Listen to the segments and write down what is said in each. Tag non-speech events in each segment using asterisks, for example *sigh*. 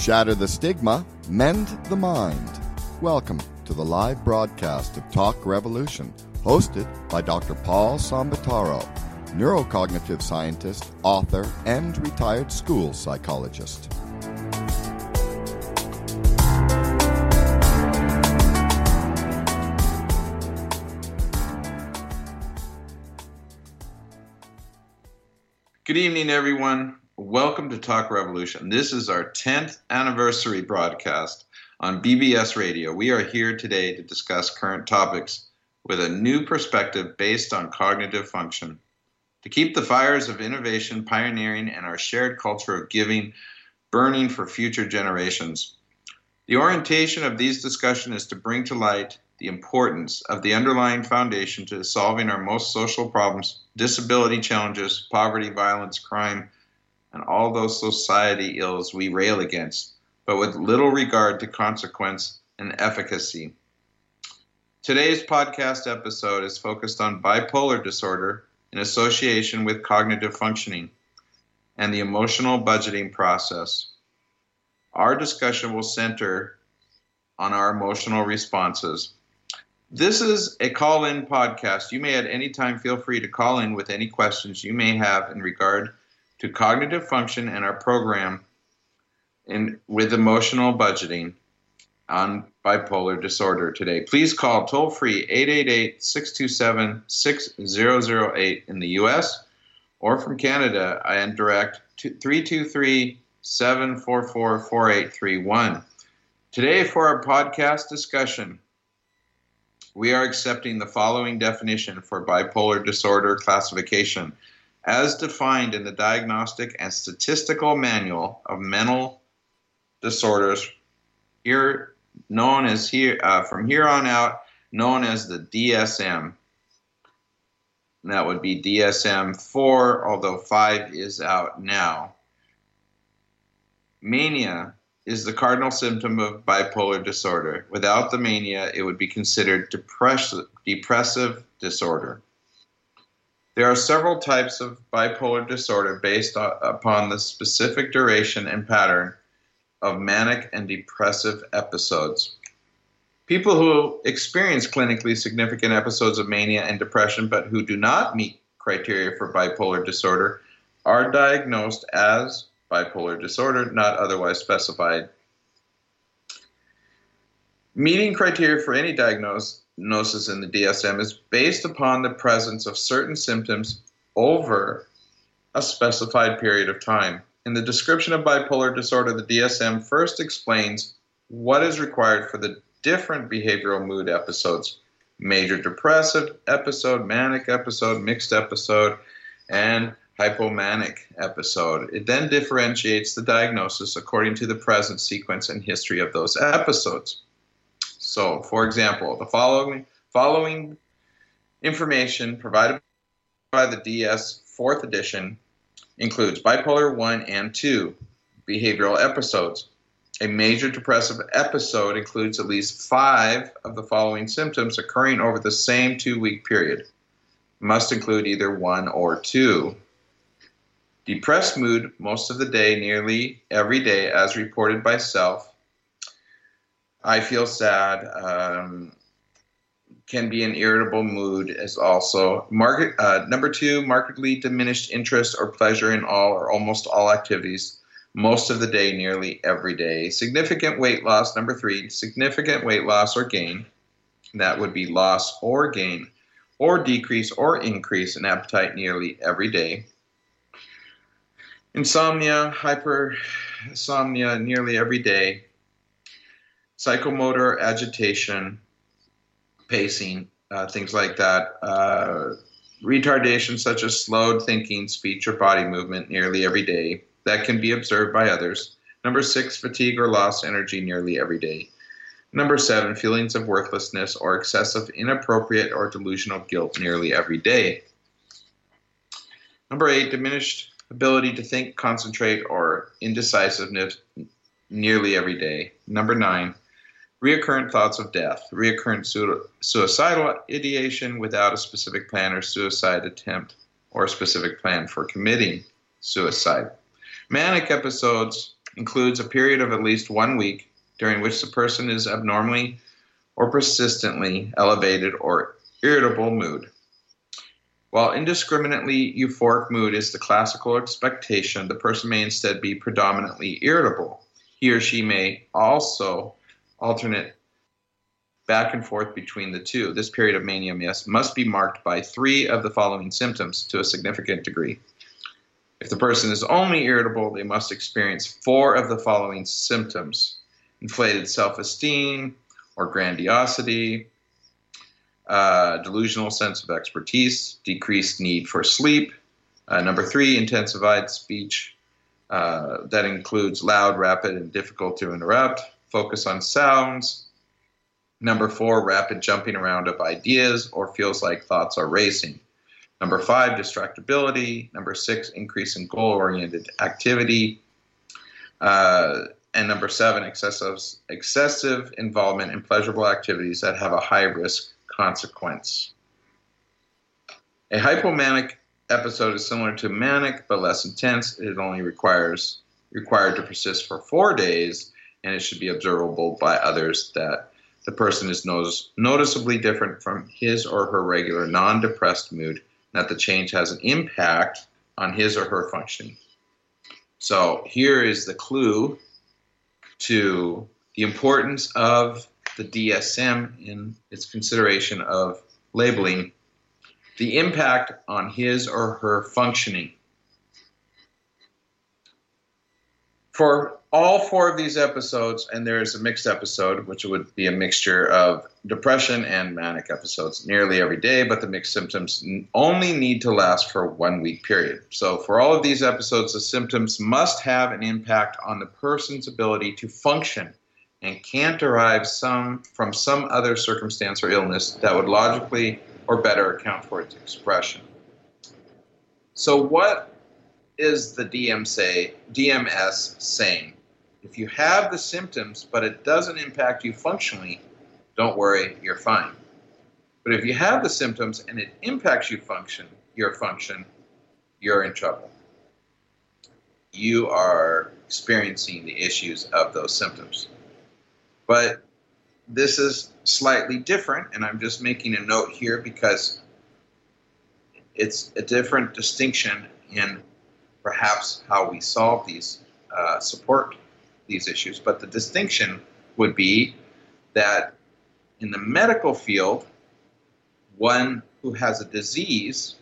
Shatter the stigma, mend the mind. Welcome to the live broadcast of Talk Revolution, hosted by Dr. Paul Sambataro, neurocognitive scientist, author, and retired school psychologist. Good evening, everyone. Welcome to Talk Revolution. This is our 10th anniversary broadcast on BBS Radio. We are here today to discuss current topics with a new perspective based on cognitive function. To keep the fires of innovation, pioneering, and our shared culture of giving burning for future generations. The orientation of these discussions is to bring to light the importance of the underlying foundation to solving our most social problems, disability challenges, poverty, violence, crime, and all those society ills we rail against, but with little regard to consequence and efficacy. Today's podcast episode is focused on bipolar disorder in association with cognitive functioning and the emotional budgeting process. Our discussion will center on our emotional responses. This is a call in podcast. You may at any time feel free to call in with any questions you may have in regard to cognitive function and our program in, with emotional budgeting on bipolar disorder today. Please call toll free 888 627 6008 in the US or from Canada and direct 323 744 4831. Today, for our podcast discussion, we are accepting the following definition for bipolar disorder classification as defined in the Diagnostic and Statistical Manual of Mental Disorders, here known as here uh, from here on out known as the DSM. And that would be DSM 4, although 5 is out now. Mania is the cardinal symptom of bipolar disorder. Without the mania, it would be considered depressive, depressive disorder. There are several types of bipolar disorder based upon the specific duration and pattern of manic and depressive episodes. People who experience clinically significant episodes of mania and depression but who do not meet criteria for bipolar disorder are diagnosed as bipolar disorder, not otherwise specified. Meeting criteria for any diagnosis in the DSM is based upon the presence of certain symptoms over a specified period of time. In the description of bipolar disorder, the DSM first explains what is required for the different behavioral mood episodes major depressive episode, manic episode, mixed episode, and hypomanic episode. It then differentiates the diagnosis according to the present sequence and history of those episodes. So, for example, the following following information provided by the DS 4th edition includes bipolar 1 and 2 behavioral episodes. A major depressive episode includes at least five of the following symptoms occurring over the same two week period. Must include either one or two. Depressed mood most of the day, nearly every day, as reported by self. I feel sad. Um, can be an irritable mood as also. Market, uh, number two, markedly diminished interest or pleasure in all or almost all activities most of the day, nearly every day. Significant weight loss, number three, significant weight loss or gain. That would be loss or gain, or decrease or increase in appetite nearly every day. Insomnia, hypersomnia nearly every day. Psychomotor agitation, pacing, uh, things like that. Uh, retardation, such as slowed thinking, speech, or body movement, nearly every day. That can be observed by others. Number six, fatigue or lost energy nearly every day. Number seven, feelings of worthlessness or excessive, inappropriate, or delusional guilt nearly every day. Number eight, diminished ability to think, concentrate, or indecisiveness nearly every day. Number nine, reoccurrent thoughts of death, reoccurrent su- suicidal ideation without a specific plan or suicide attempt or a specific plan for committing suicide. Manic episodes includes a period of at least one week during which the person is abnormally or persistently elevated or irritable mood. While indiscriminately euphoric mood is the classical expectation, the person may instead be predominantly irritable. He or she may also alternate back and forth between the two. This period of mania must be marked by three of the following symptoms to a significant degree. If the person is only irritable, they must experience four of the following symptoms inflated self esteem or grandiosity, uh, delusional sense of expertise, decreased need for sleep. Uh, number three, intensified speech. Uh, that includes loud, rapid, and difficult to interrupt. Focus on sounds. Number four, rapid jumping around of ideas or feels like thoughts are racing. Number five, distractibility. Number six, increase in goal oriented activity. Uh, and number seven, excessive, excessive involvement in pleasurable activities that have a high risk consequence. A hypomanic episode is similar to manic but less intense. It only requires required to persist for four days, and it should be observable by others that the person is notice, noticeably different from his or her regular non-depressed mood, that the change has an impact on his or her functioning. So here is the clue to the importance of the DSM in its consideration of labeling the impact on his or her functioning. For all four of these episodes, and there is a mixed episode, which would be a mixture of depression and manic episodes nearly every day, but the mixed symptoms only need to last for one week period. So, for all of these episodes, the symptoms must have an impact on the person's ability to function and can't derive some from some other circumstance or illness that would logically or better account for its expression. So, what is the DM say, DMS same? If you have the symptoms but it doesn't impact you functionally, don't worry, you're fine. But if you have the symptoms and it impacts you function, your function, you're in trouble. You are experiencing the issues of those symptoms. But this is slightly different, and I'm just making a note here because it's a different distinction in perhaps how we solve these, uh, support these issues. But the distinction would be that in the medical field, one who has a disease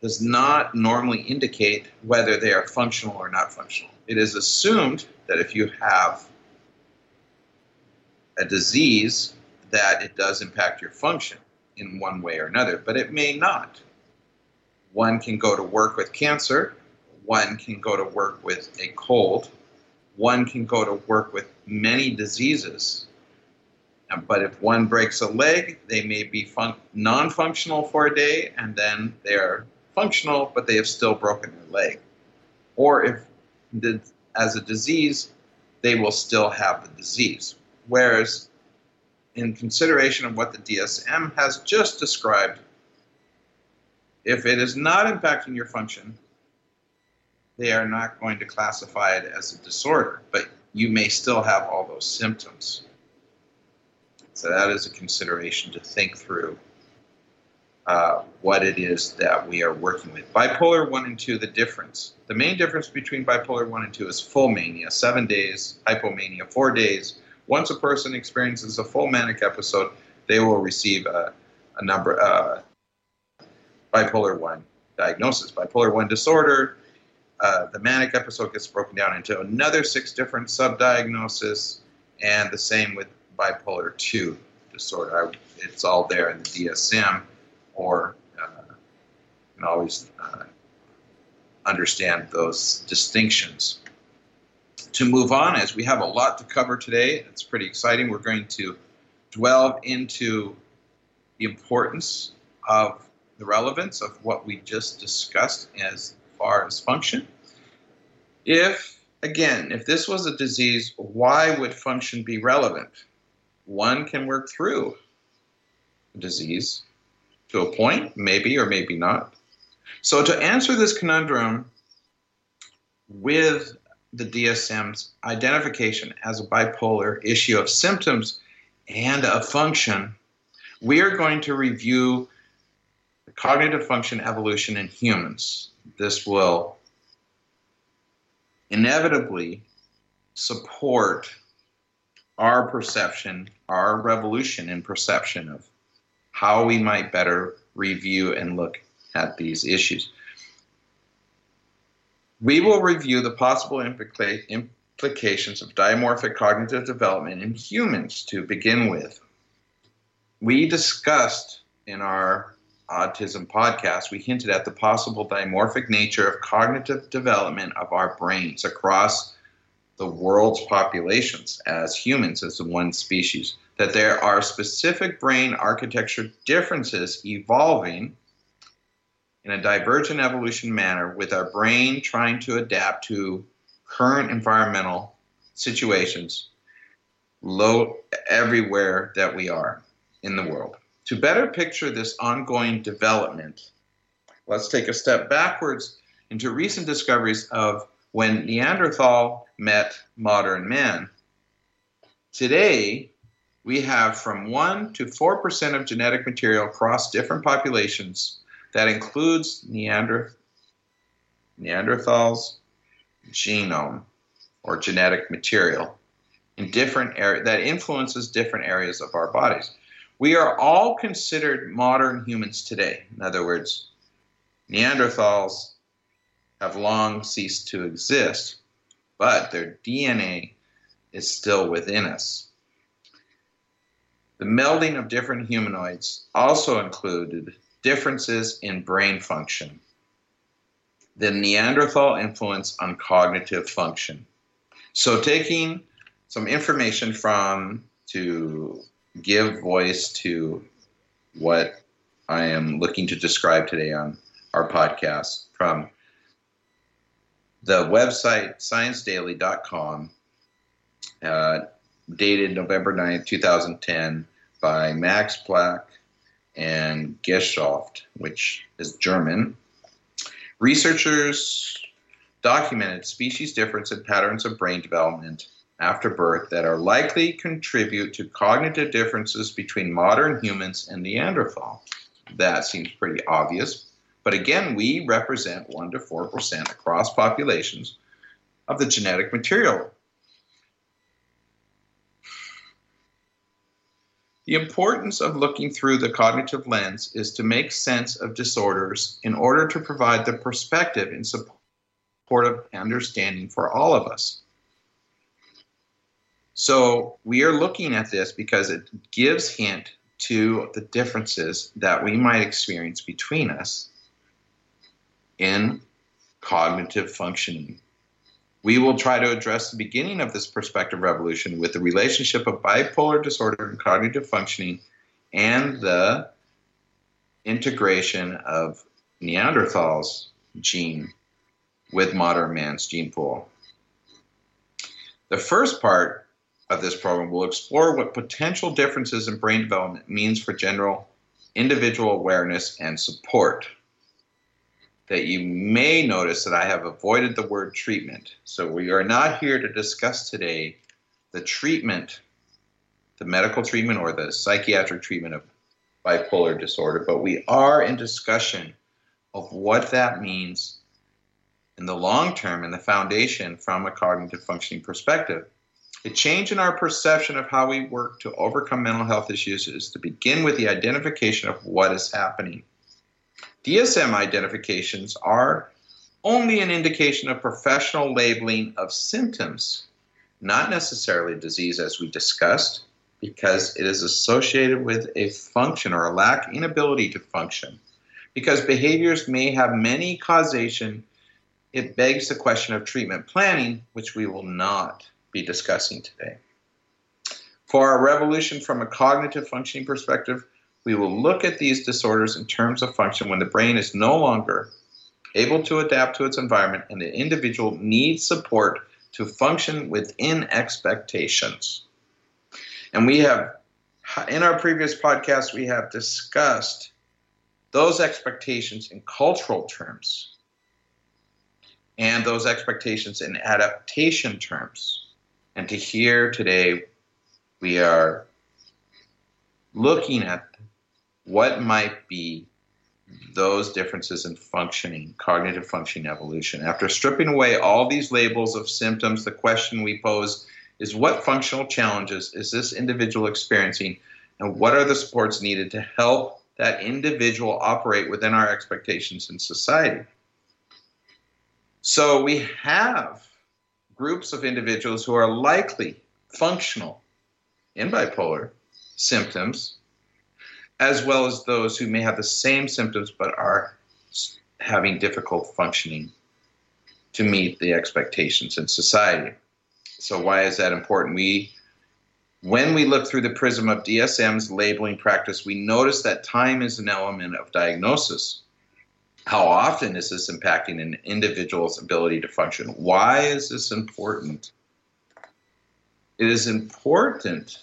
does not normally indicate whether they are functional or not functional. It is assumed that if you have a disease, that it does impact your function in one way or another, but it may not. One can go to work with cancer, one can go to work with a cold, one can go to work with many diseases. But if one breaks a leg, they may be fun- non functional for a day and then they're functional, but they have still broken their leg. Or if, the, as a disease, they will still have the disease. Whereas, in consideration of what the DSM has just described, if it is not impacting your function, they are not going to classify it as a disorder, but you may still have all those symptoms. So that is a consideration to think through uh, what it is that we are working with. Bipolar 1 and 2, the difference. The main difference between bipolar 1 and 2 is full mania, seven days, hypomania, four days. Once a person experiences a full manic episode, they will receive a, a number, uh, bipolar 1 diagnosis. Bipolar 1 disorder uh, the manic episode gets broken down into another six different subdiagnoses, and the same with bipolar 2 disorder. I, it's all there in the DSM, or uh, you can always uh, understand those distinctions. To move on, as we have a lot to cover today, it's pretty exciting. We're going to delve into the importance of the relevance of what we just discussed as far as function. If, again, if this was a disease, why would function be relevant? One can work through a disease to a point, maybe or maybe not. So, to answer this conundrum with the DSM's identification as a bipolar issue of symptoms and of function, we are going to review cognitive function evolution in humans. This will inevitably support our perception, our revolution in perception of how we might better review and look at these issues. We will review the possible implica- implications of dimorphic cognitive development in humans to begin with. We discussed in our autism podcast, we hinted at the possible dimorphic nature of cognitive development of our brains across the world's populations as humans, as the one species, that there are specific brain architecture differences evolving in a divergent evolution manner with our brain trying to adapt to current environmental situations low everywhere that we are in the world. To better picture this ongoing development, let's take a step backwards into recent discoveries of when Neanderthal met modern man. Today, we have from 1 to 4% of genetic material across different populations that includes Neander, Neanderthals genome or genetic material in different areas that influences different areas of our bodies. We are all considered modern humans today. In other words, Neanderthals have long ceased to exist, but their DNA is still within us. The melding of different humanoids also included differences in brain function, the Neanderthal influence on cognitive function. So, taking some information from to give voice to what I am looking to describe today on our podcast from the website sciencedaily.com, uh, dated November 9th, 2010, by Max Planck and Gesellschaft, which is German. Researchers documented species difference in patterns of brain development after birth that are likely contribute to cognitive differences between modern humans and Neanderthal. That seems pretty obvious, but again, we represent 1 to 4% across populations of the genetic material. The importance of looking through the cognitive lens is to make sense of disorders in order to provide the perspective in support of understanding for all of us. So we are looking at this because it gives hint to the differences that we might experience between us in cognitive functioning. We will try to address the beginning of this perspective revolution with the relationship of bipolar disorder and cognitive functioning and the integration of Neanderthals gene with modern man's gene pool. The first part of this program will explore what potential differences in brain development means for general individual awareness and support. That you may notice that I have avoided the word treatment. So we are not here to discuss today the treatment, the medical treatment or the psychiatric treatment of bipolar disorder, but we are in discussion of what that means in the long term and the foundation from a cognitive functioning perspective. A change in our perception of how we work to overcome mental health issues is to begin with the identification of what is happening. DSM identifications are only an indication of professional labeling of symptoms, not necessarily disease as we discussed, because it is associated with a function or a lack inability to function. Because behaviors may have many causation, it begs the question of treatment planning, which we will not be discussing today. For our revolution from a cognitive functioning perspective, we will look at these disorders in terms of function when the brain is no longer able to adapt to its environment and the individual needs support to function within expectations. And we have, in our previous podcast, we have discussed those expectations in cultural terms and those expectations in adaptation terms. And to hear today, we are looking at what might be those differences in functioning, cognitive functioning evolution. After stripping away all these labels of symptoms, the question we pose is what functional challenges is this individual experiencing, and what are the supports needed to help that individual operate within our expectations in society? So we have groups of individuals who are likely functional in bipolar symptoms as well as those who may have the same symptoms but are having difficult functioning to meet the expectations in society. So why is that important? We when we look through the prism of DSM's labeling practice, we notice that time is an element of diagnosis. How often is this impacting an individual's ability to function? Why is this important? It is important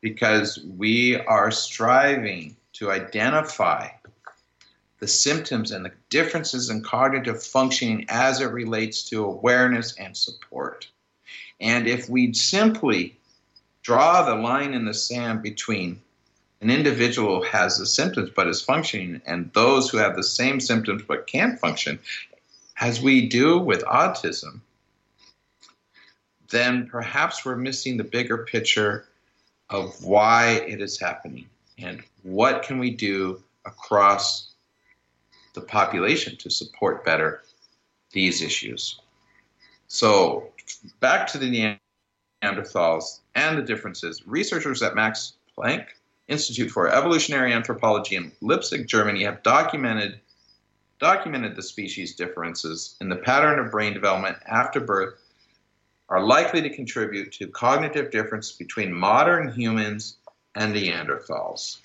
because we are striving to identify the symptoms and the differences in cognitive functioning as it relates to awareness and support. And if we simply draw the line in the sand between an individual has the symptoms but is functioning and those who have the same symptoms but can't function, as we do with autism, then perhaps we're missing the bigger picture of why it is happening and what can we do across the population to support better these issues. So back to the Neanderthals and the differences. Researchers at Max Planck Institute for Evolutionary Anthropology in Leipzig, Germany have documented documented the species differences in the pattern of brain development after birth are likely to contribute to cognitive difference between modern humans and Neanderthals.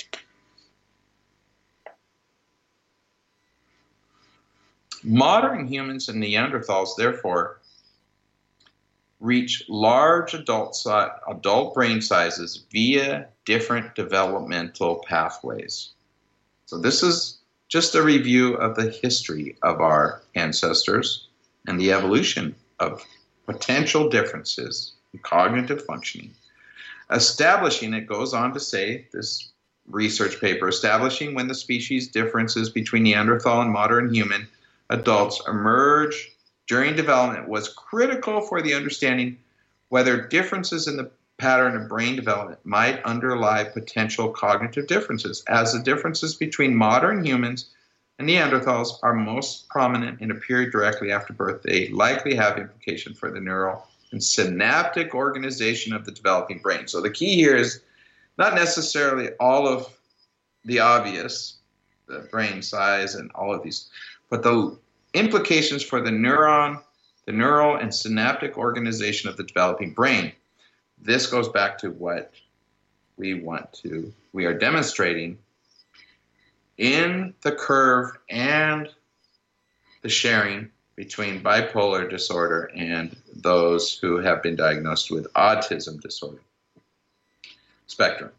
Modern humans and Neanderthals, therefore, reach large adult, si- adult brain sizes via different developmental pathways. So, this is just a review of the history of our ancestors and the evolution of potential differences in cognitive functioning. Establishing, it goes on to say, this research paper, establishing when the species differences between Neanderthal and modern human adults emerge during development was critical for the understanding whether differences in the pattern of brain development might underlie potential cognitive differences, as the differences between modern humans and Neanderthals are most prominent in a period directly after birth. They likely have implication for the neural and synaptic organization of the developing brain. So the key here is not necessarily all of the obvious, the brain size and all of these, but the implications for the neuron, the neural and synaptic organization of the developing brain. This goes back to what we want to, we are demonstrating in the curve and the sharing between bipolar disorder and those who have been diagnosed with autism disorder spectrum,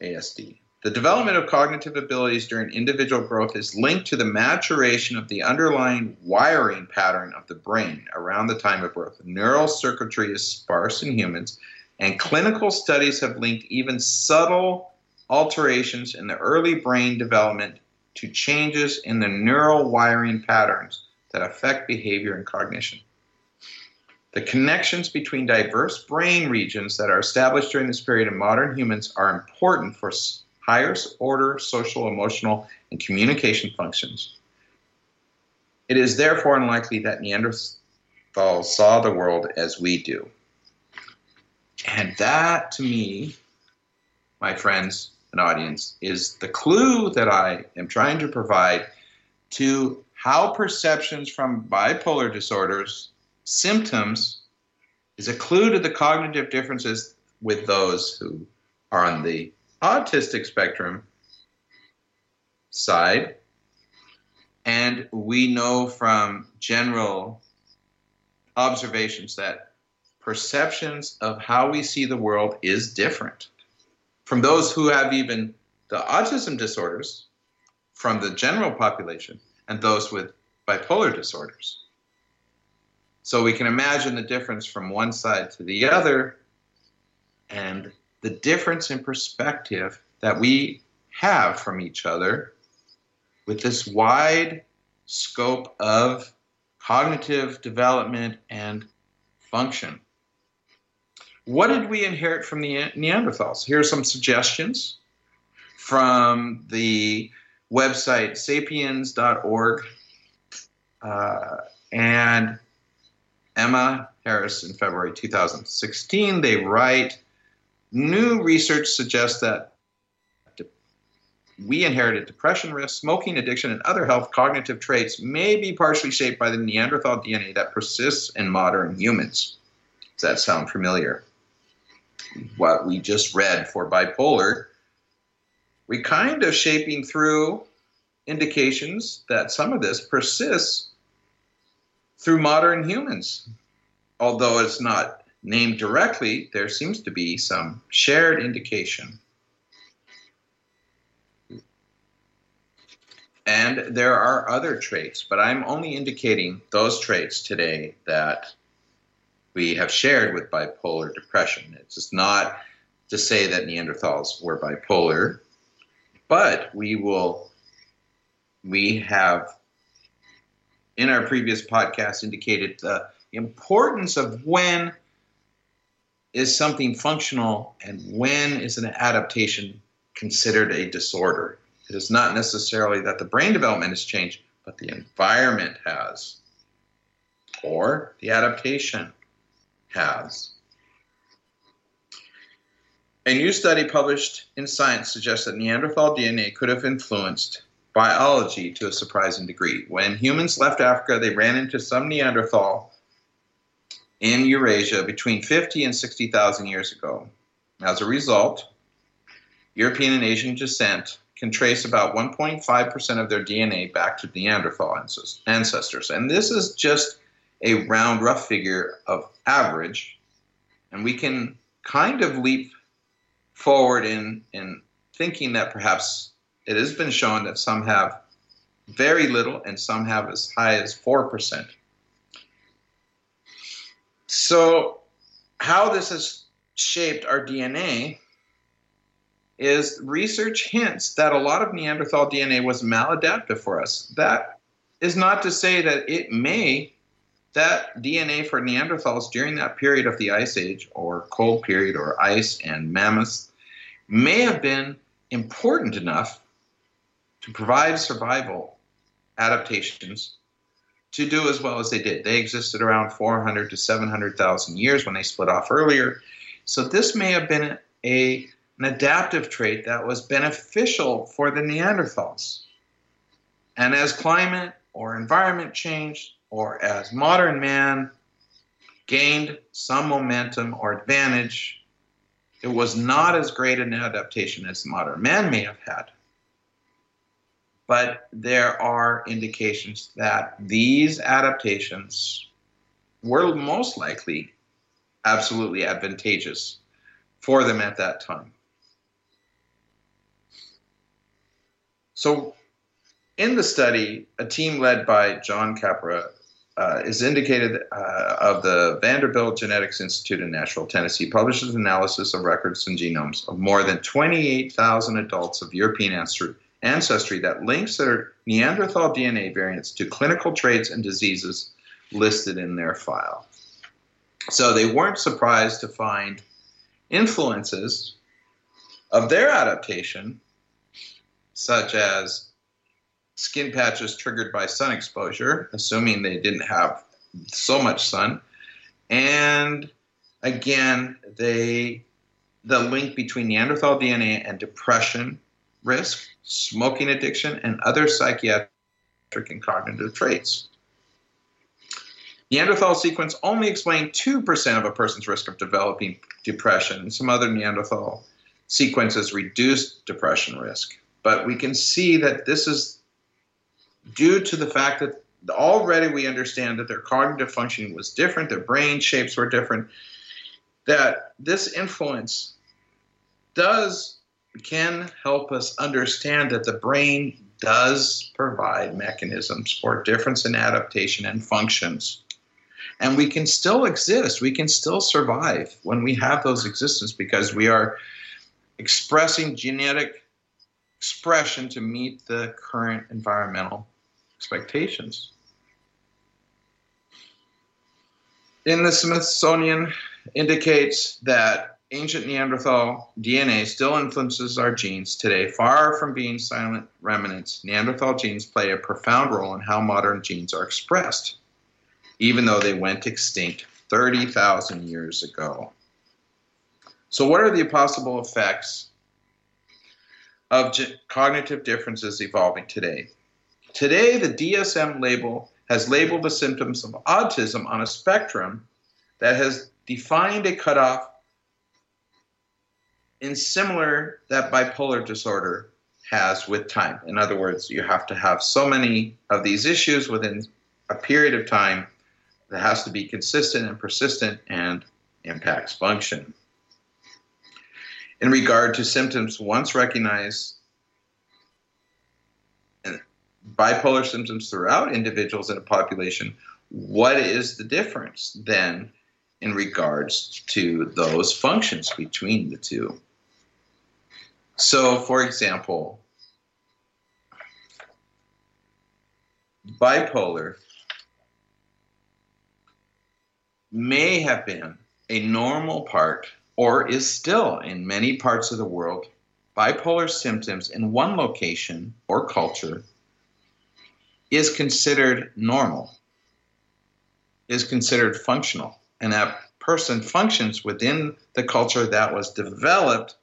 ASD. The development of cognitive abilities during individual growth is linked to the maturation of the underlying wiring pattern of the brain around the time of birth. Neural circuitry is sparse in humans, and clinical studies have linked even subtle alterations in the early brain development to changes in the neural wiring patterns that affect behavior and cognition. The connections between diverse brain regions that are established during this period in modern humans are important for higher order social, emotional, and communication functions. It is therefore unlikely that Neanderthals saw the world as we do. And that, to me, my friends and audience, is the clue that I am trying to provide to how perceptions from bipolar disorders, symptoms, is a clue to the cognitive differences with those who are on the autistic spectrum side. And we know from general observations that perceptions of how we see the world is different from those who have even the autism disorders from the general population and those with bipolar disorders. So we can imagine the difference from one side to the other and the difference in perspective that we have from each other with this wide scope of cognitive development and function. What did we inherit from the Neanderthals? Here are some suggestions from the website sapiens.org uh, and Emma Harris in February 2016. They write New research suggests that we inherited depression risk, smoking addiction, and other health cognitive traits may be partially shaped by the Neanderthal DNA that persists in modern humans. Does that sound familiar? What we just read for bipolar, we kind of shaping through indications that some of this persists through modern humans, although it's not named directly, there seems to be some shared indication. And there are other traits, but I'm only indicating those traits today that we have shared with bipolar depression. It's just not to say that Neanderthals were bipolar, but we will, we have in our previous podcast indicated the importance of when is something functional and when is an adaptation considered a disorder? It is not necessarily that the brain development has changed, but the environment has, or the adaptation has. A new study published in Science suggests that Neanderthal DNA could have influenced biology to a surprising degree. When humans left Africa, they ran into some Neanderthal in Eurasia between 50 and 60,000 years ago. As a result, European and Asian descent can trace about 1.5% of their DNA back to Neanderthal ancestors. And this is just a round, rough figure of average. And we can kind of leap forward in, in thinking that perhaps it has been shown that some have very little and some have as high as 4%. So, how this has shaped our DNA is research hints that a lot of Neanderthal DNA was maladaptive for us. That is not to say that it may, that DNA for Neanderthals during that period of the Ice Age or cold period or ice and mammoths may have been important enough to provide survival adaptations to do as well as they did. They existed around 400 to 700,000 years when they split off earlier. So this may have been a, an adaptive trait that was beneficial for the Neanderthals. And as climate or environment changed, or as modern man gained some momentum or advantage, it was not as great an adaptation as modern man may have had but there are indications that these adaptations were most likely absolutely advantageous for them at that time. So, in the study, a team led by John Capra uh, is indicated uh, of the Vanderbilt Genetics Institute in Nashville, Tennessee, publishes an analysis of records and genomes of more than 28,000 adults of European ancestry ancestry that links their Neanderthal DNA variants to clinical traits and diseases listed in their file. So they weren't surprised to find influences of their adaptation, such as skin patches triggered by sun exposure, assuming they didn't have so much sun, and again, they the link between Neanderthal DNA and depression risk, smoking addiction, and other psychiatric and cognitive traits. Neanderthal sequence only explained 2% of a person's risk of developing depression. Some other Neanderthal sequences reduced depression risk. But we can see that this is due to the fact that already we understand that their cognitive functioning was different, their brain shapes were different, that this influence does can help us understand that the brain does provide mechanisms for difference in adaptation and functions. And we can still exist, we can still survive when we have those existence because we are expressing genetic expression to meet the current environmental expectations. In the Smithsonian indicates that ancient Neanderthal DNA still influences our genes today. Far from being silent remnants, Neanderthal genes play a profound role in how modern genes are expressed, even though they went extinct 30,000 years ago. So, what are the possible effects of cognitive differences evolving today? Today, the DSM label has labeled the symptoms of autism on a spectrum that has defined a cutoff in similar that bipolar disorder has with time. In other words, you have to have so many of these issues within a period of time that has to be consistent and persistent and impacts function. In regard to symptoms once recognized, bipolar symptoms throughout individuals in a population, what is the difference then in regards to those functions between the two? So, for example, bipolar may have been a normal part or is still in many parts of the world. Bipolar symptoms in one location or culture is considered normal is considered functional and that person functions within the culture that was developed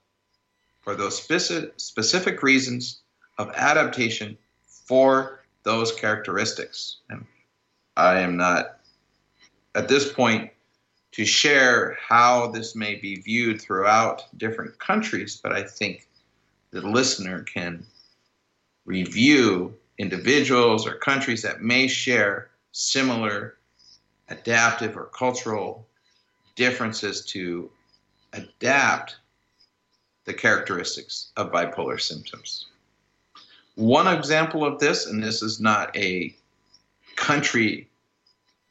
for those specific, reasons of adaptation for those characteristics. And I am not at this point to share how this may be viewed throughout different countries, but I think the listener can review individuals or countries that may share similar adaptive or cultural differences to adapt the characteristics of bipolar symptoms. One example of this, and this is not a country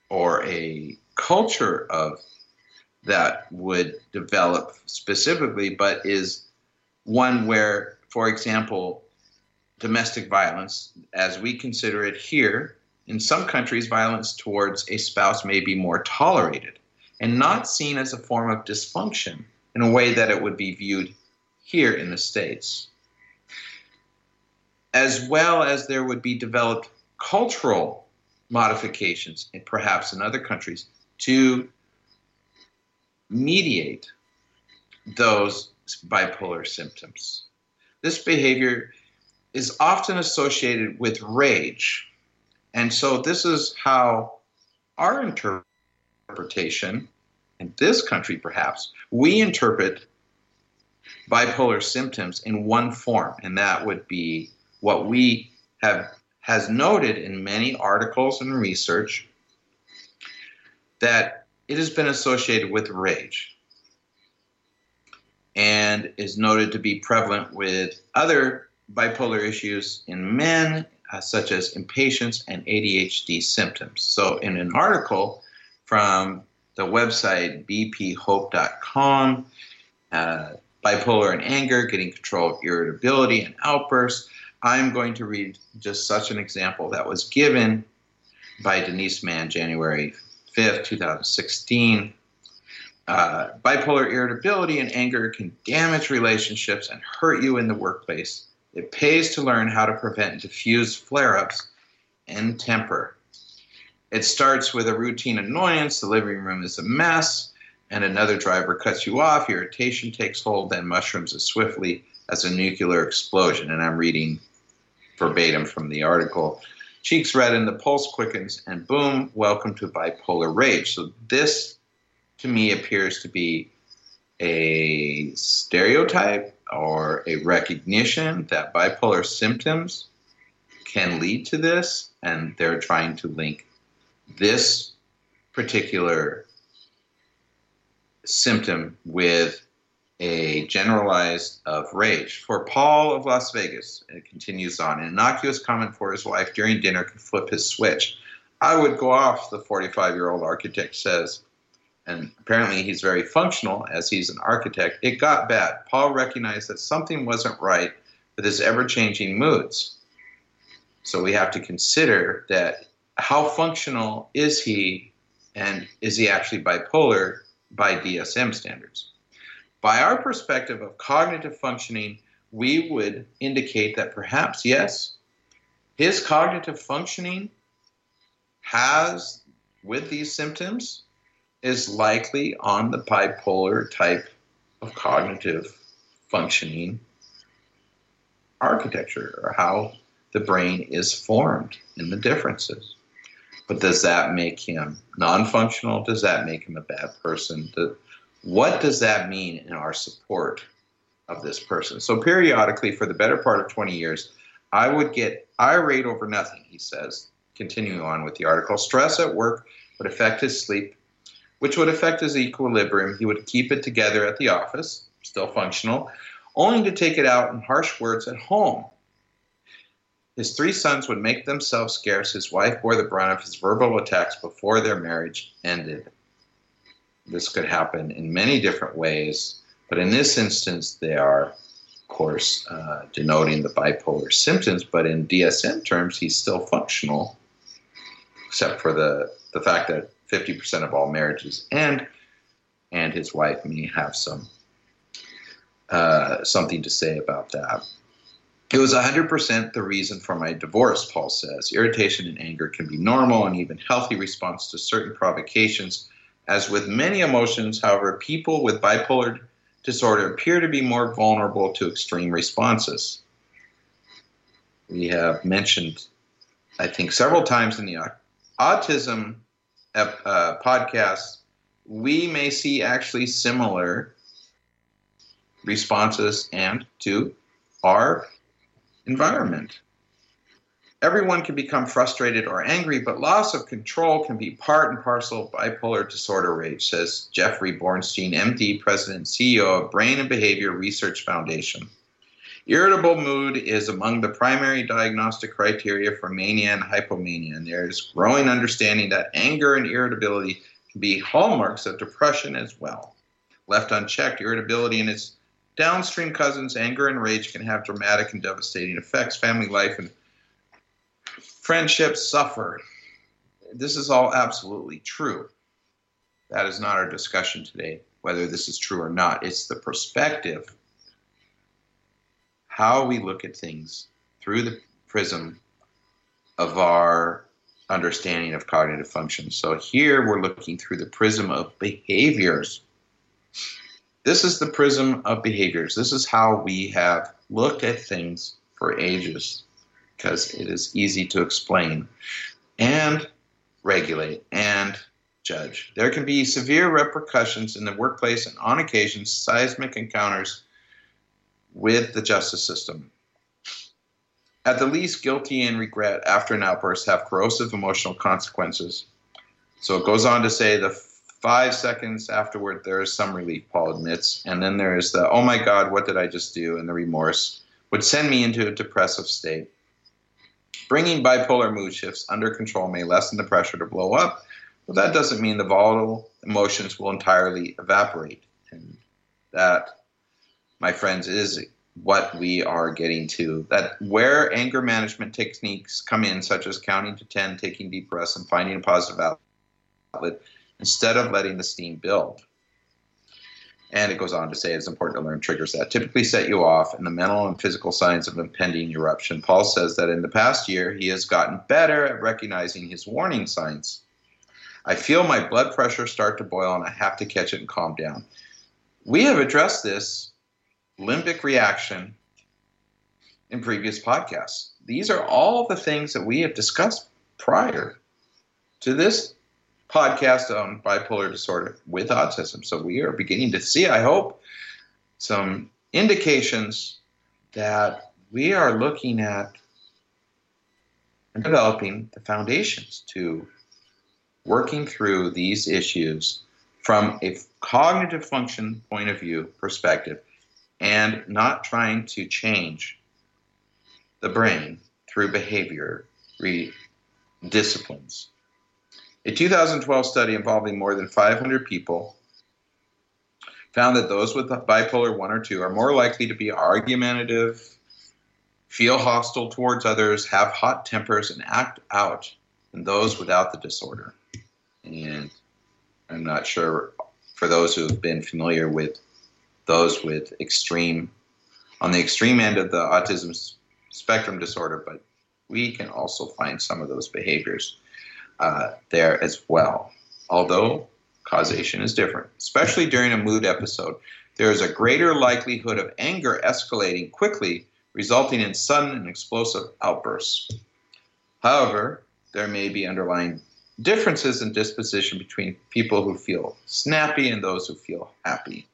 or a culture of that would develop specifically, but is one where, for example, domestic violence, as we consider it here, in some countries, violence towards a spouse may be more tolerated and not seen as a form of dysfunction in a way that it would be viewed here in the States. As well as there would be developed cultural modifications, perhaps in other countries, to mediate those bipolar symptoms. This behavior is often associated with rage. And so, this is how our interpretation, in this country perhaps, we interpret bipolar symptoms in one form, and that would be what we have has noted in many articles and research that it has been associated with rage and is noted to be prevalent with other bipolar issues in men, uh, such as impatience and ADHD symptoms. So, in an article from the website bphope.com, uh, bipolar and anger, getting control of irritability and outbursts. I'm going to read just such an example that was given by Denise Mann, January 5th, 2016. Uh, bipolar irritability and anger can damage relationships and hurt you in the workplace. It pays to learn how to prevent and diffuse flare ups and temper. It starts with a routine annoyance. The living room is a mess and another driver cuts you off, irritation takes hold, then mushrooms as swiftly as a nuclear explosion. And I'm reading verbatim from the article. Cheeks redden, the pulse quickens, and boom, welcome to bipolar rage. So, this to me appears to be a stereotype or a recognition that bipolar symptoms can lead to this, and they're trying to link this particular symptom with a generalized of rage. For Paul of Las Vegas, it continues on. An innocuous comment for his wife during dinner could flip his switch. I would go off, the 45 year old architect says. And apparently he's very functional as he's an architect. It got bad. Paul recognized that something wasn't right with his ever changing moods. So we have to consider that how functional is he and is he actually bipolar by DSM standards? By our perspective of cognitive functioning, we would indicate that perhaps, yes, his cognitive functioning has, with these symptoms, is likely on the bipolar type of cognitive functioning architecture or how the brain is formed in the differences. But does that make him non functional? Does that make him a bad person? What does that mean in our support of this person? So, periodically, for the better part of 20 years, I would get irate over nothing, he says, continuing on with the article. Stress at work would affect his sleep, which would affect his equilibrium. He would keep it together at the office, still functional, only to take it out in harsh words at home. His three sons would make themselves scarce. His wife bore the brunt of his verbal attacks before their marriage ended. This could happen in many different ways, but in this instance, they are, of course, uh, denoting the bipolar symptoms. But in DSM terms, he's still functional, except for the, the fact that 50% of all marriages end, and his wife may have some uh, something to say about that. It was 100% the reason for my divorce, Paul says. Irritation and anger can be normal and even healthy response to certain provocations. As with many emotions, however, people with bipolar disorder appear to be more vulnerable to extreme responses. We have mentioned, I think, several times in the autism uh, podcast, we may see actually similar responses and to our environment. Everyone can become frustrated or angry, but loss of control can be part and parcel of bipolar disorder rage, says Jeffrey Borenstein, MD, President and CEO of Brain and Behavior Research Foundation. Irritable mood is among the primary diagnostic criteria for mania and hypomania, and there is growing understanding that anger and irritability can be hallmarks of depression as well. Left unchecked, irritability and its downstream cousins, anger and rage can have dramatic and devastating effects. Family life and friendships suffer. This is all absolutely true. That is not our discussion today, whether this is true or not. It's the perspective, how we look at things through the prism of our understanding of cognitive function. So here we're looking through the prism of behaviors this is the prism of behaviors. This is how we have looked at things for ages because it is easy to explain and regulate and judge. There can be severe repercussions in the workplace and on occasion seismic encounters with the justice system. At the least, guilty and regret after an outburst have corrosive emotional consequences. So it goes on to say the Five seconds afterward, there is some relief, Paul admits. And then there is the, oh my God, what did I just do? And the remorse would send me into a depressive state. Bringing bipolar mood shifts under control may lessen the pressure to blow up, but that doesn't mean the volatile emotions will entirely evaporate. And that, my friends, is what we are getting to. That where anger management techniques come in, such as counting to 10, taking deep breaths, and finding a positive outlet, instead of letting the steam build. And it goes on to say it's important to learn triggers that typically set you off and the mental and physical signs of impending eruption. Paul says that in the past year, he has gotten better at recognizing his warning signs. I feel my blood pressure start to boil and I have to catch it and calm down. We have addressed this limbic reaction in previous podcasts. These are all the things that we have discussed prior to this podcast on bipolar disorder with autism. So we are beginning to see, I hope, some indications that we are looking at and developing the foundations to working through these issues from a cognitive function point of view perspective and not trying to change the brain through behavior re- disciplines A 2012 study involving more than 500 people found that those with bipolar 1 or 2 are more likely to be argumentative, feel hostile towards others, have hot tempers, and act out than those without the disorder. And I'm not sure for those who have been familiar with those with extreme, on the extreme end of the autism spectrum disorder, but we can also find some of those behaviors uh, there as well. Although causation is different, especially during a mood episode, there is a greater likelihood of anger escalating quickly, resulting in sudden and explosive outbursts. However, there may be underlying differences in disposition between people who feel snappy and those who feel happy.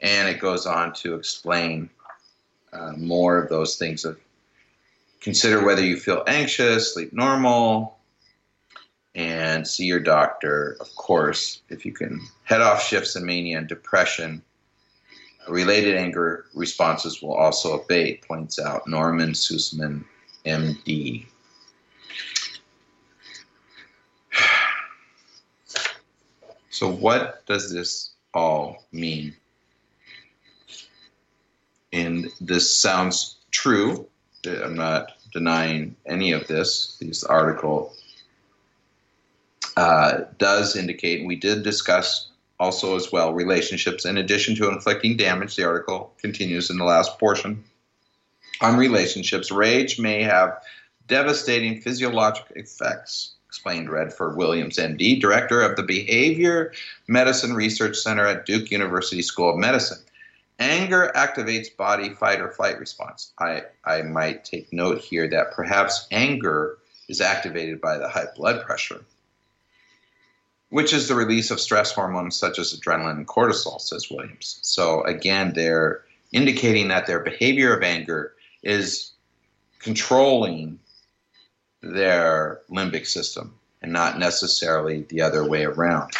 And it goes on to explain uh, more of those things of consider whether you feel anxious, sleep normal, and see your doctor. Of course, if you can head off shifts in mania and depression, related anger responses will also abate, points out Norman Sussman, MD. *sighs* So, what does this all mean? And this sounds true. I'm not denying any of this. This article uh, does indicate, we did discuss also as well, relationships. In addition to inflicting damage, the article continues in the last portion on relationships. Rage may have devastating physiologic effects explained Redford Williams, MD, director of the Behavior Medicine Research Center at Duke University School of Medicine. Anger activates body fight or flight response. I, I might take note here that perhaps anger is activated by the high blood pressure, which is the release of stress hormones such as adrenaline and cortisol, says Williams. So again, they're indicating that their behavior of anger is controlling their limbic system and not necessarily the other way around.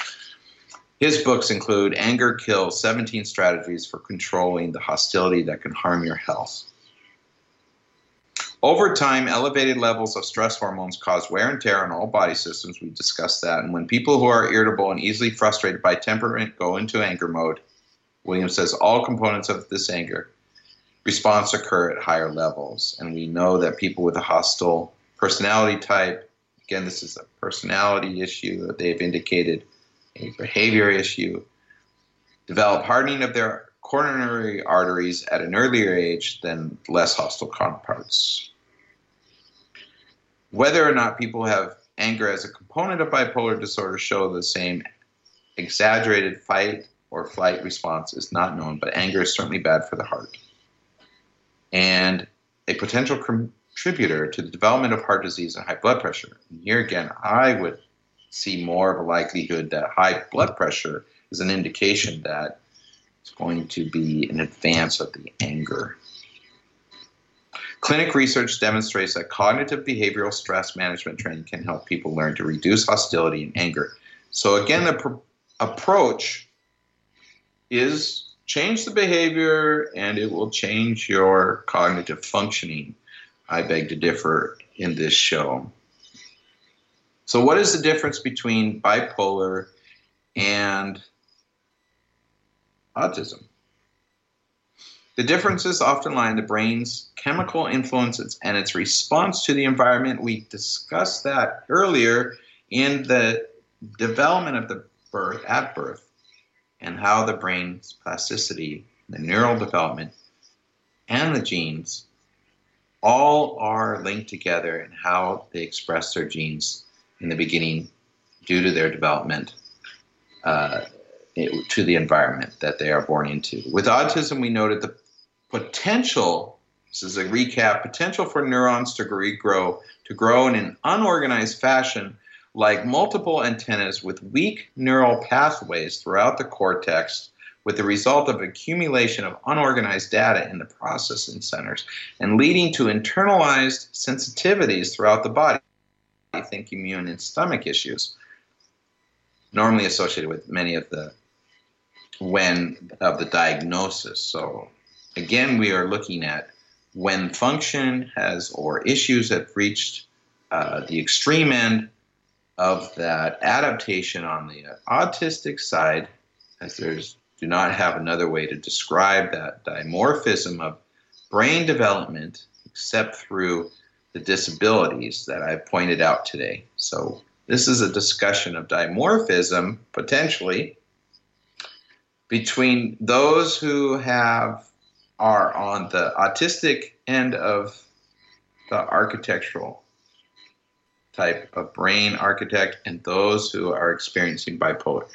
His books include Anger Kills 17 Strategies for Controlling the Hostility That Can Harm Your Health. Over time, elevated levels of stress hormones cause wear and tear on all body systems. We discussed that. And when people who are irritable and easily frustrated by temperament go into anger mode, Williams says all components of this anger response occur at higher levels. And we know that people with a hostile personality type. Again, this is a personality issue that they've indicated, a behavior issue. Develop hardening of their coronary arteries at an earlier age than less hostile counterparts. Whether or not people have anger as a component of bipolar disorder show the same exaggerated fight or flight response is not known, but anger is certainly bad for the heart. And a potential contributor to the development of heart disease and high blood pressure. And here again, I would see more of a likelihood that high blood pressure is an indication that it's going to be an advance of the anger. Clinic research demonstrates that cognitive behavioral stress management training can help people learn to reduce hostility and anger. So, again, the pr- approach is change the behavior and it will change your cognitive functioning. I beg to differ in this show. So, what is the difference between bipolar and autism? The differences often lie in the brain's chemical influences and its response to the environment. We discussed that earlier in the development of the birth at birth and how the brain's plasticity, the neural development, and the genes all are linked together in how they express their genes in the beginning due to their development uh, to the environment that they are born into. With autism, we noted the potential, this is a recap, potential for neurons to regrow, to grow in an unorganized fashion like multiple antennas with weak neural pathways throughout the cortex with the result of accumulation of unorganized data in the processing centers and leading to internalized sensitivities throughout the body. I think immune and stomach issues, normally associated with many of the when of the diagnosis. So again, we are looking at when function has or issues have reached uh, the extreme end of that adaptation on the autistic side, as there's do not have another way to describe that dimorphism of brain development except through the disabilities that I've pointed out today. So this is a discussion of dimorphism potentially between those who have are on the autistic end of the architectural type of brain architect and those who are experiencing bipolar.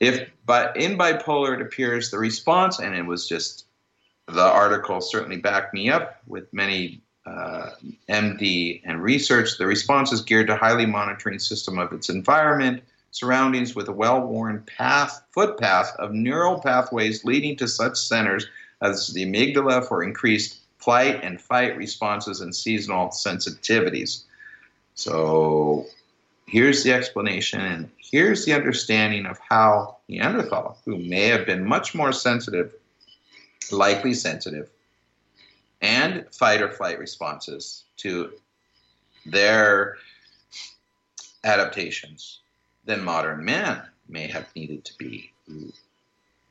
If but in bipolar it appears the response, and it was just the article certainly backed me up with many uh, MD and research. The response is geared to highly monitoring system of its environment, surroundings with a well-worn path, footpath of neural pathways leading to such centers as the amygdala for increased flight and fight responses and seasonal sensitivities. So here's the explanation, and here's the understanding of how Neanderthal, who may have been much more sensitive, likely sensitive, and fight or flight responses to their adaptations than modern man may have needed to be.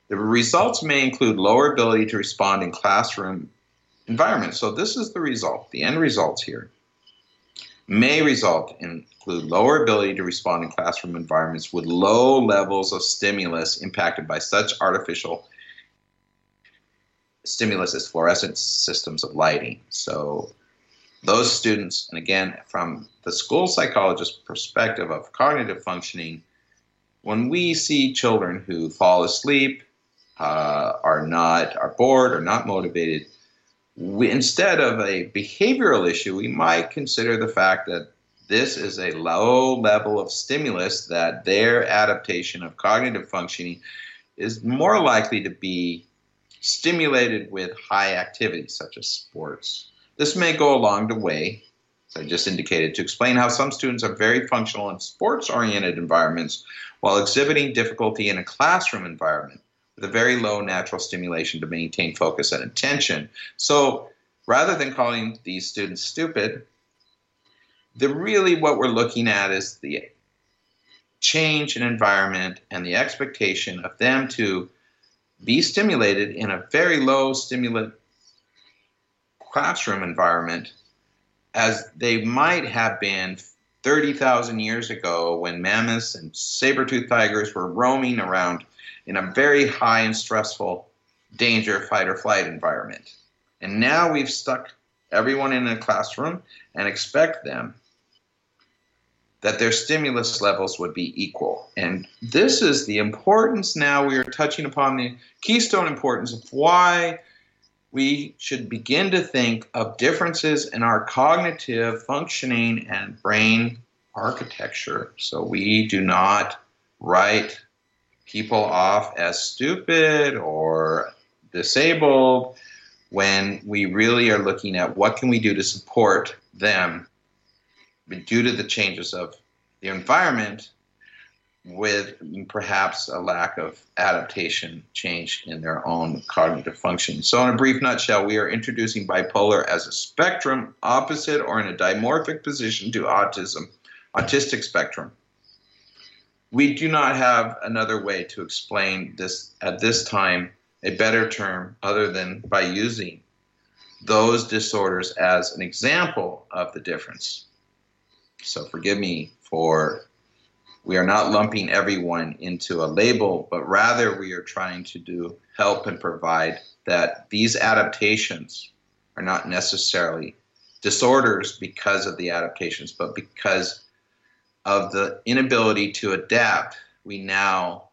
The results may include lower ability to respond in classroom environments. So this is the result, the end results here may result in include lower ability to respond in classroom environments with low levels of stimulus impacted by such artificial stimulus is fluorescent systems of lighting. So those students, and again, from the school psychologist perspective of cognitive functioning, when we see children who fall asleep, uh, are not are bored, or not motivated, we, instead of a behavioral issue, we might consider the fact that this is a low level of stimulus that their adaptation of cognitive functioning is more likely to be stimulated with high activity, such as sports. This may go along the way, as I just indicated, to explain how some students are very functional in sports oriented environments while exhibiting difficulty in a classroom environment with a very low natural stimulation to maintain focus and attention. So rather than calling these students stupid, the really what we're looking at is the change in environment and the expectation of them to be stimulated in a very low stimulant classroom environment as they might have been 30,000 years ago when mammoths and saber-toothed tigers were roaming around in a very high and stressful danger fight or flight environment. And now we've stuck everyone in a classroom and expect them that their stimulus levels would be equal. And this is the importance now we are touching upon the keystone importance of why we should begin to think of differences in our cognitive functioning and brain architecture. So we do not write people off as stupid or disabled when we really are looking at what can we do to support them due to the changes of the environment with perhaps a lack of adaptation change in their own cognitive function. So, in a brief nutshell, we are introducing bipolar as a spectrum opposite or in a dimorphic position to autism, autistic spectrum we do not have another way to explain this at this time a better term other than by using those disorders as an example of the difference. So forgive me for we are not lumping everyone into a label, but rather we are trying to do help and provide that these adaptations are not necessarily disorders because of the adaptations, but because of the inability to adapt, we now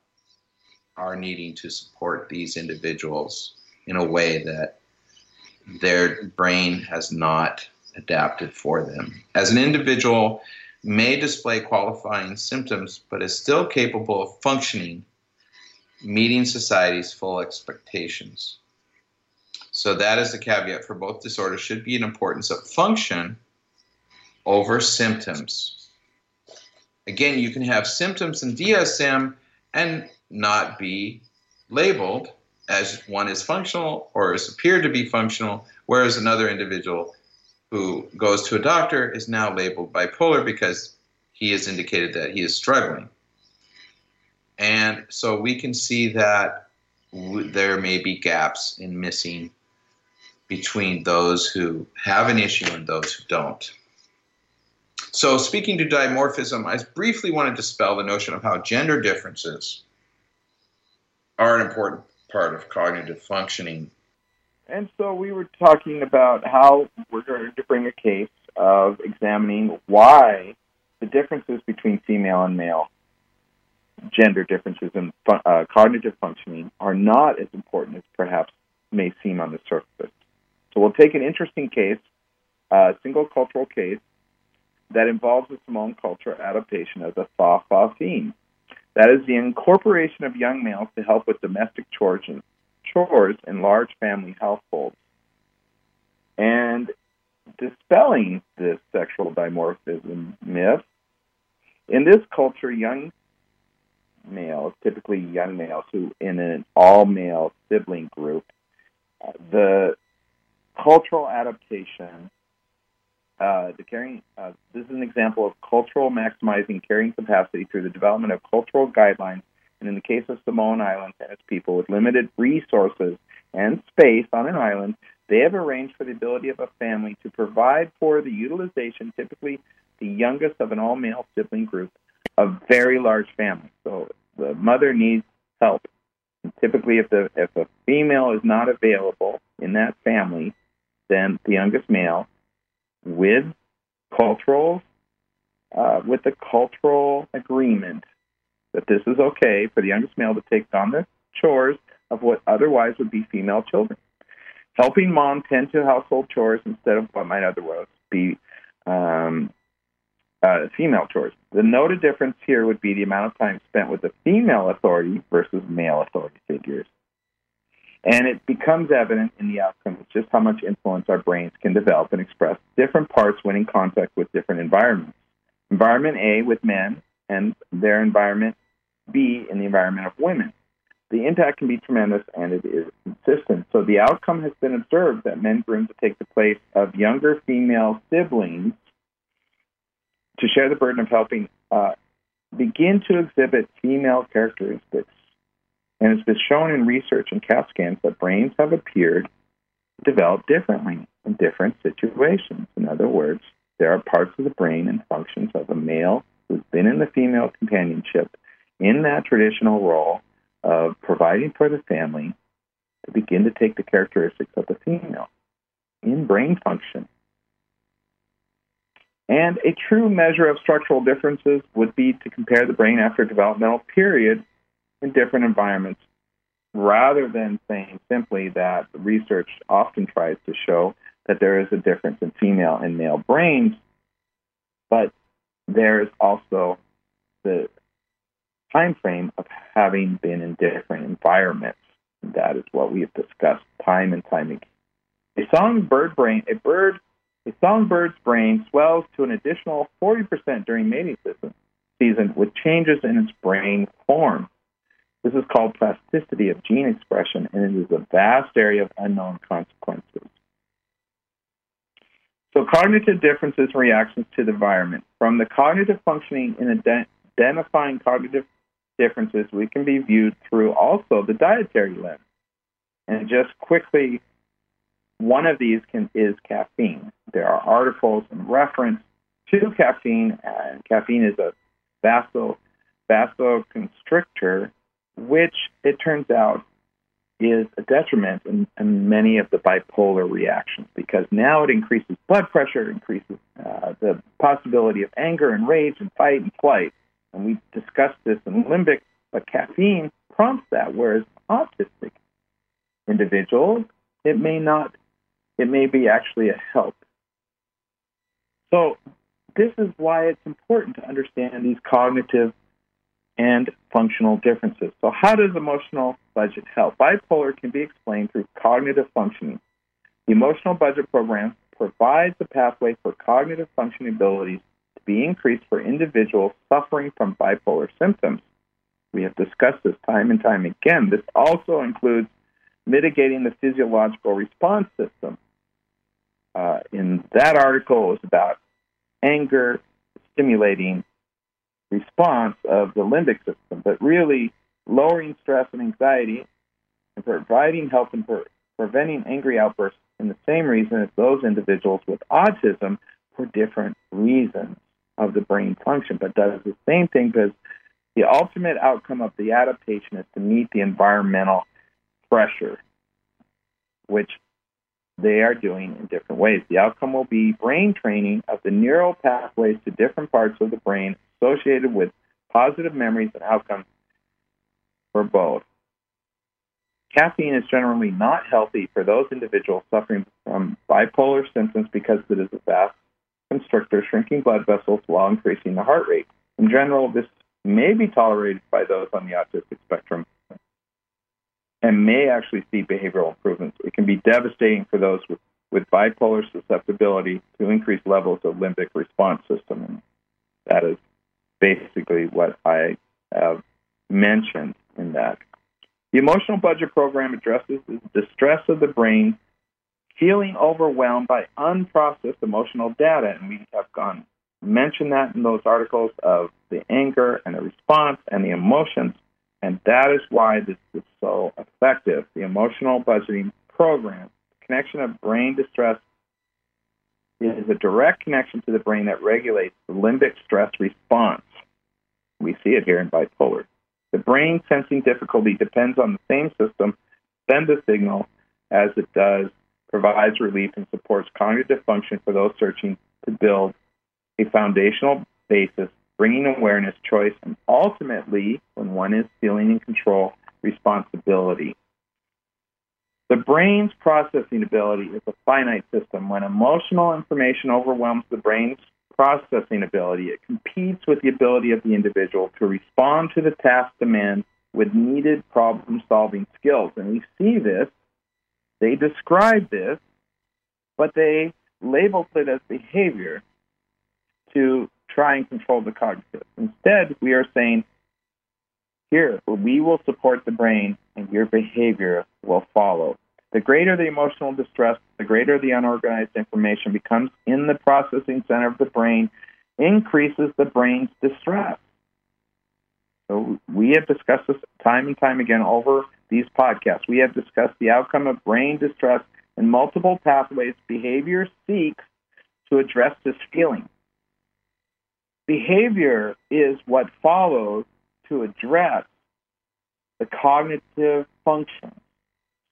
are needing to support these individuals in a way that their brain has not adapted for them. As an individual may display qualifying symptoms, but is still capable of functioning, meeting society's full expectations. So that is the caveat for both disorders should be an importance of function over symptoms Again, you can have symptoms in DSM and not be labeled as one is functional or is appeared to be functional, whereas another individual who goes to a doctor is now labeled bipolar because he has indicated that he is struggling. And so we can see that there may be gaps in missing between those who have an issue and those who don't. So, speaking to dimorphism, I briefly want to dispel the notion of how gender differences are an important part of cognitive functioning. And so, we were talking about how we're going to bring a case of examining why the differences between female and male gender differences in uh, cognitive functioning are not as important as perhaps may seem on the surface. So we'll take an interesting case, a single cultural case that involves the Samoan culture adaptation of the fa'afafine. That is the incorporation of young males to help with domestic chores and chores in large family households. And dispelling this sexual dimorphism myth, in this culture, young males, typically young males, who in an all male sibling group, the cultural adaptation, uh, the carrying, uh, this is an example of cultural maximizing carrying capacity through the development of cultural guidelines. And in the case of Samoan Islands and its people with limited resources and space on an island, they have arranged for the ability of a family to provide for the utilization, typically the youngest of an all male sibling group, a very large family. So the mother needs help. And typically, if the if a female is not available in that family, then the youngest male, with cultural, uh, with the cultural agreement that this is okay for the youngest male to take on the chores of what otherwise would be female children, helping mom tend to household chores instead of what might otherwise be um, uh, female chores. The noted difference here would be the amount of time spent with the female authority versus male authority figures. And it becomes evident in the outcomes just how much influence our brains can develop and express different parts when in contact with different environments. Environment A with men and their environment B in the environment of women. The impact can be tremendous and it is consistent. So the outcome has been observed that men groomed to take the place of younger female siblings to share the burden of helping uh, begin to exhibit female characteristics. And it's been shown in research and CAT scans that brains have appeared develop differently in different situations. In other words, there are parts of the brain and functions of a male who's been in the female companionship in that traditional role of providing for the family to begin to take the characteristics of the female in brain function. And a true measure of structural differences would be to compare the brain after developmental period in different environments rather than saying simply that research often tries to show that there is a difference in female and male brains, but there is also the time frame of having been in different environments. That is what we have discussed time and time again. A songbird brain, a bird a songbird's brain swells to an additional 40% during mating season with changes in its brain form. This is called plasticity of gene expression, and it is a vast area of unknown consequences. So, cognitive differences and reactions to the environment. From the cognitive functioning in identifying cognitive differences, we can be viewed through also the dietary lens. And just quickly one of these can, is caffeine. There are articles and reference to caffeine, and caffeine is a vaso, vasoconstrictor, which it turns out is a detriment in, in, many of the bipolar reactions because now it increases blood pressure, increases uh, the possibility of anger and rage and fight and flight. And we discussed this in limbic, but caffeine prompts that, whereas autistic individuals, it may not it may be actually a help. So, this is why it's important to understand these cognitive and functional differences. So, how does emotional budget help? Bipolar can be explained through cognitive functioning. The emotional budget program provides a pathway for cognitive functioning abilities to be increased for individuals suffering from bipolar symptoms. We have discussed this time and time again. This also includes mitigating the physiological response system uh, in that article, it was about anger stimulating response of the limbic system, but really lowering stress and anxiety and providing help in pre- preventing angry outbursts in the same reason as those individuals with autism for different reasons of the brain function, but does the same thing because the ultimate outcome of the adaptation is to meet the environmental pressure, which they are doing in different ways. The outcome will be brain training of the neural pathways to different parts of the brain associated with positive memories and outcomes for both. Caffeine is generally not healthy for those individuals suffering from bipolar symptoms because it is a fast constrictor, shrinking blood vessels while increasing the heart rate. In general, this may be tolerated by those on the autistic spectrum and may actually see behavioral improvements. It can be devastating for those with, with bipolar susceptibility to increased levels of limbic response system. And that is basically what I have mentioned in that. The emotional budget program addresses the distress of the brain, feeling overwhelmed by unprocessed emotional data. And we have gone mentioned that in those articles of the anger and the response and the emotions. And that is why this is so effective. The emotional budgeting program, connection of brain distress is a direct connection to the brain that regulates the limbic stress response. We see it here in bipolar. The brain sensing difficulty depends on the same system, send the signal as it does, provides relief and supports cognitive function for those searching to build a foundational basis, bringing awareness, choice, and ultimately, when one is feeling in control, responsibility. The brain's processing ability is a finite system. When emotional information overwhelms the brain's processing ability, it competes with the ability of the individual to respond to the task demand with needed problem solving skills. And we see this, they describe this, but they label it as behavior to try and control the cognitive. Instead, we are saying, here, we will support the brain and your behavior will follow. The greater the emotional distress, the greater the unorganized information becomes in the processing center of the brain, increases the brain's distress. So we have discussed this time and time again over these podcasts. We have discussed the outcome of brain distress in multiple pathways behavior seeks to address this feeling. Behavior is what follows to address the cognitive function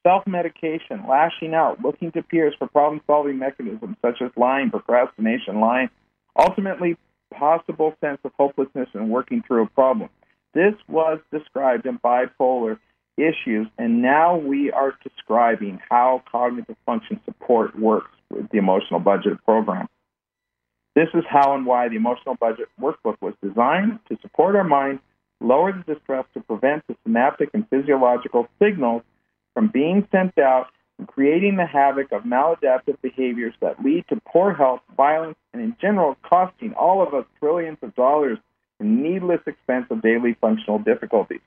self medication, lashing out, looking to peers for problem solving mechanisms such as lying, procrastination, lying, ultimately, possible sense of hopelessness and working through a problem. This was described in bipolar issues, and now we are describing how cognitive function support works with the emotional budget program. This is how and why the emotional budget workbook was designed to support our mind, lower the distress to prevent the synaptic and physiological signals from being sent out and creating the havoc of maladaptive behaviors that lead to poor health, violence, and in general costing all of us trillions of dollars in needless expense of daily functional difficulties.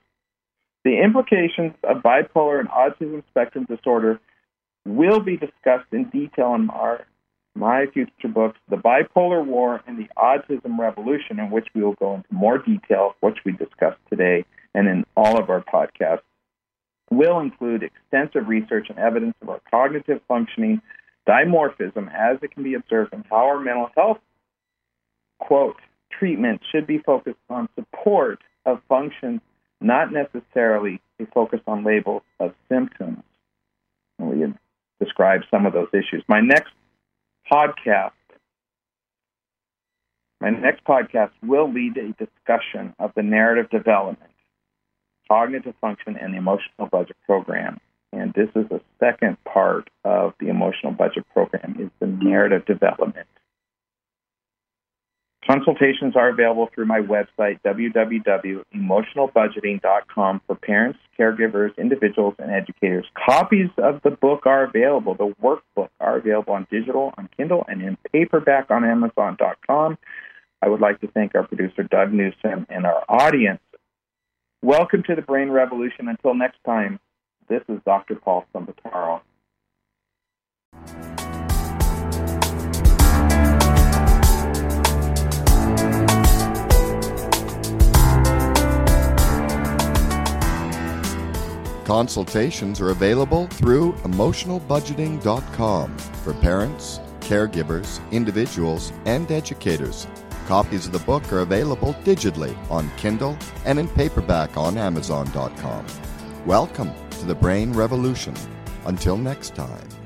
The implications of bipolar and autism spectrum disorder will be discussed in detail in our my future books, The Bipolar War and the Autism Revolution, in which we will go into more detail, which we discussed today, and in all of our podcasts will include extensive research and evidence of our cognitive functioning dimorphism as it can be observed in how our mental health, quote, treatment should be focused on support of functions, not necessarily a focus on labels of symptoms. And we have described some of those issues. My next podcast, my next podcast will lead a discussion of the narrative development cognitive function and the emotional budget program. And this is the second part of the emotional budget program is the narrative development. Consultations are available through my website, www.emotionalbudgeting.com, for parents, caregivers, individuals, and educators. Copies of the book are available. The workbook are available on digital, on Kindle, and in paperback on Amazon.com. I would like to thank our producer, Doug Newsom, and our audience Welcome to the Brain Revolution. Until next time, this is Dr. Paul Sambataro. Consultations are available through emotionalbudgeting.com for parents, caregivers, individuals, and educators. Copies of the book are available digitally on Kindle and in paperback on Amazon.com. Welcome to the Brain Revolution. Until next time.